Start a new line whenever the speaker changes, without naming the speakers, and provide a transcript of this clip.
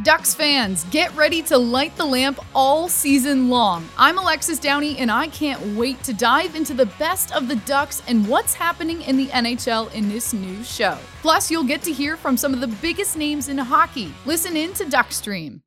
Ducks fans, get ready to light the lamp all season long. I'm Alexis Downey, and I can't wait to dive into the best of the Ducks and what's happening in the NHL in this new show. Plus, you'll get to hear from some of the biggest names in hockey. Listen in to Ducks Stream.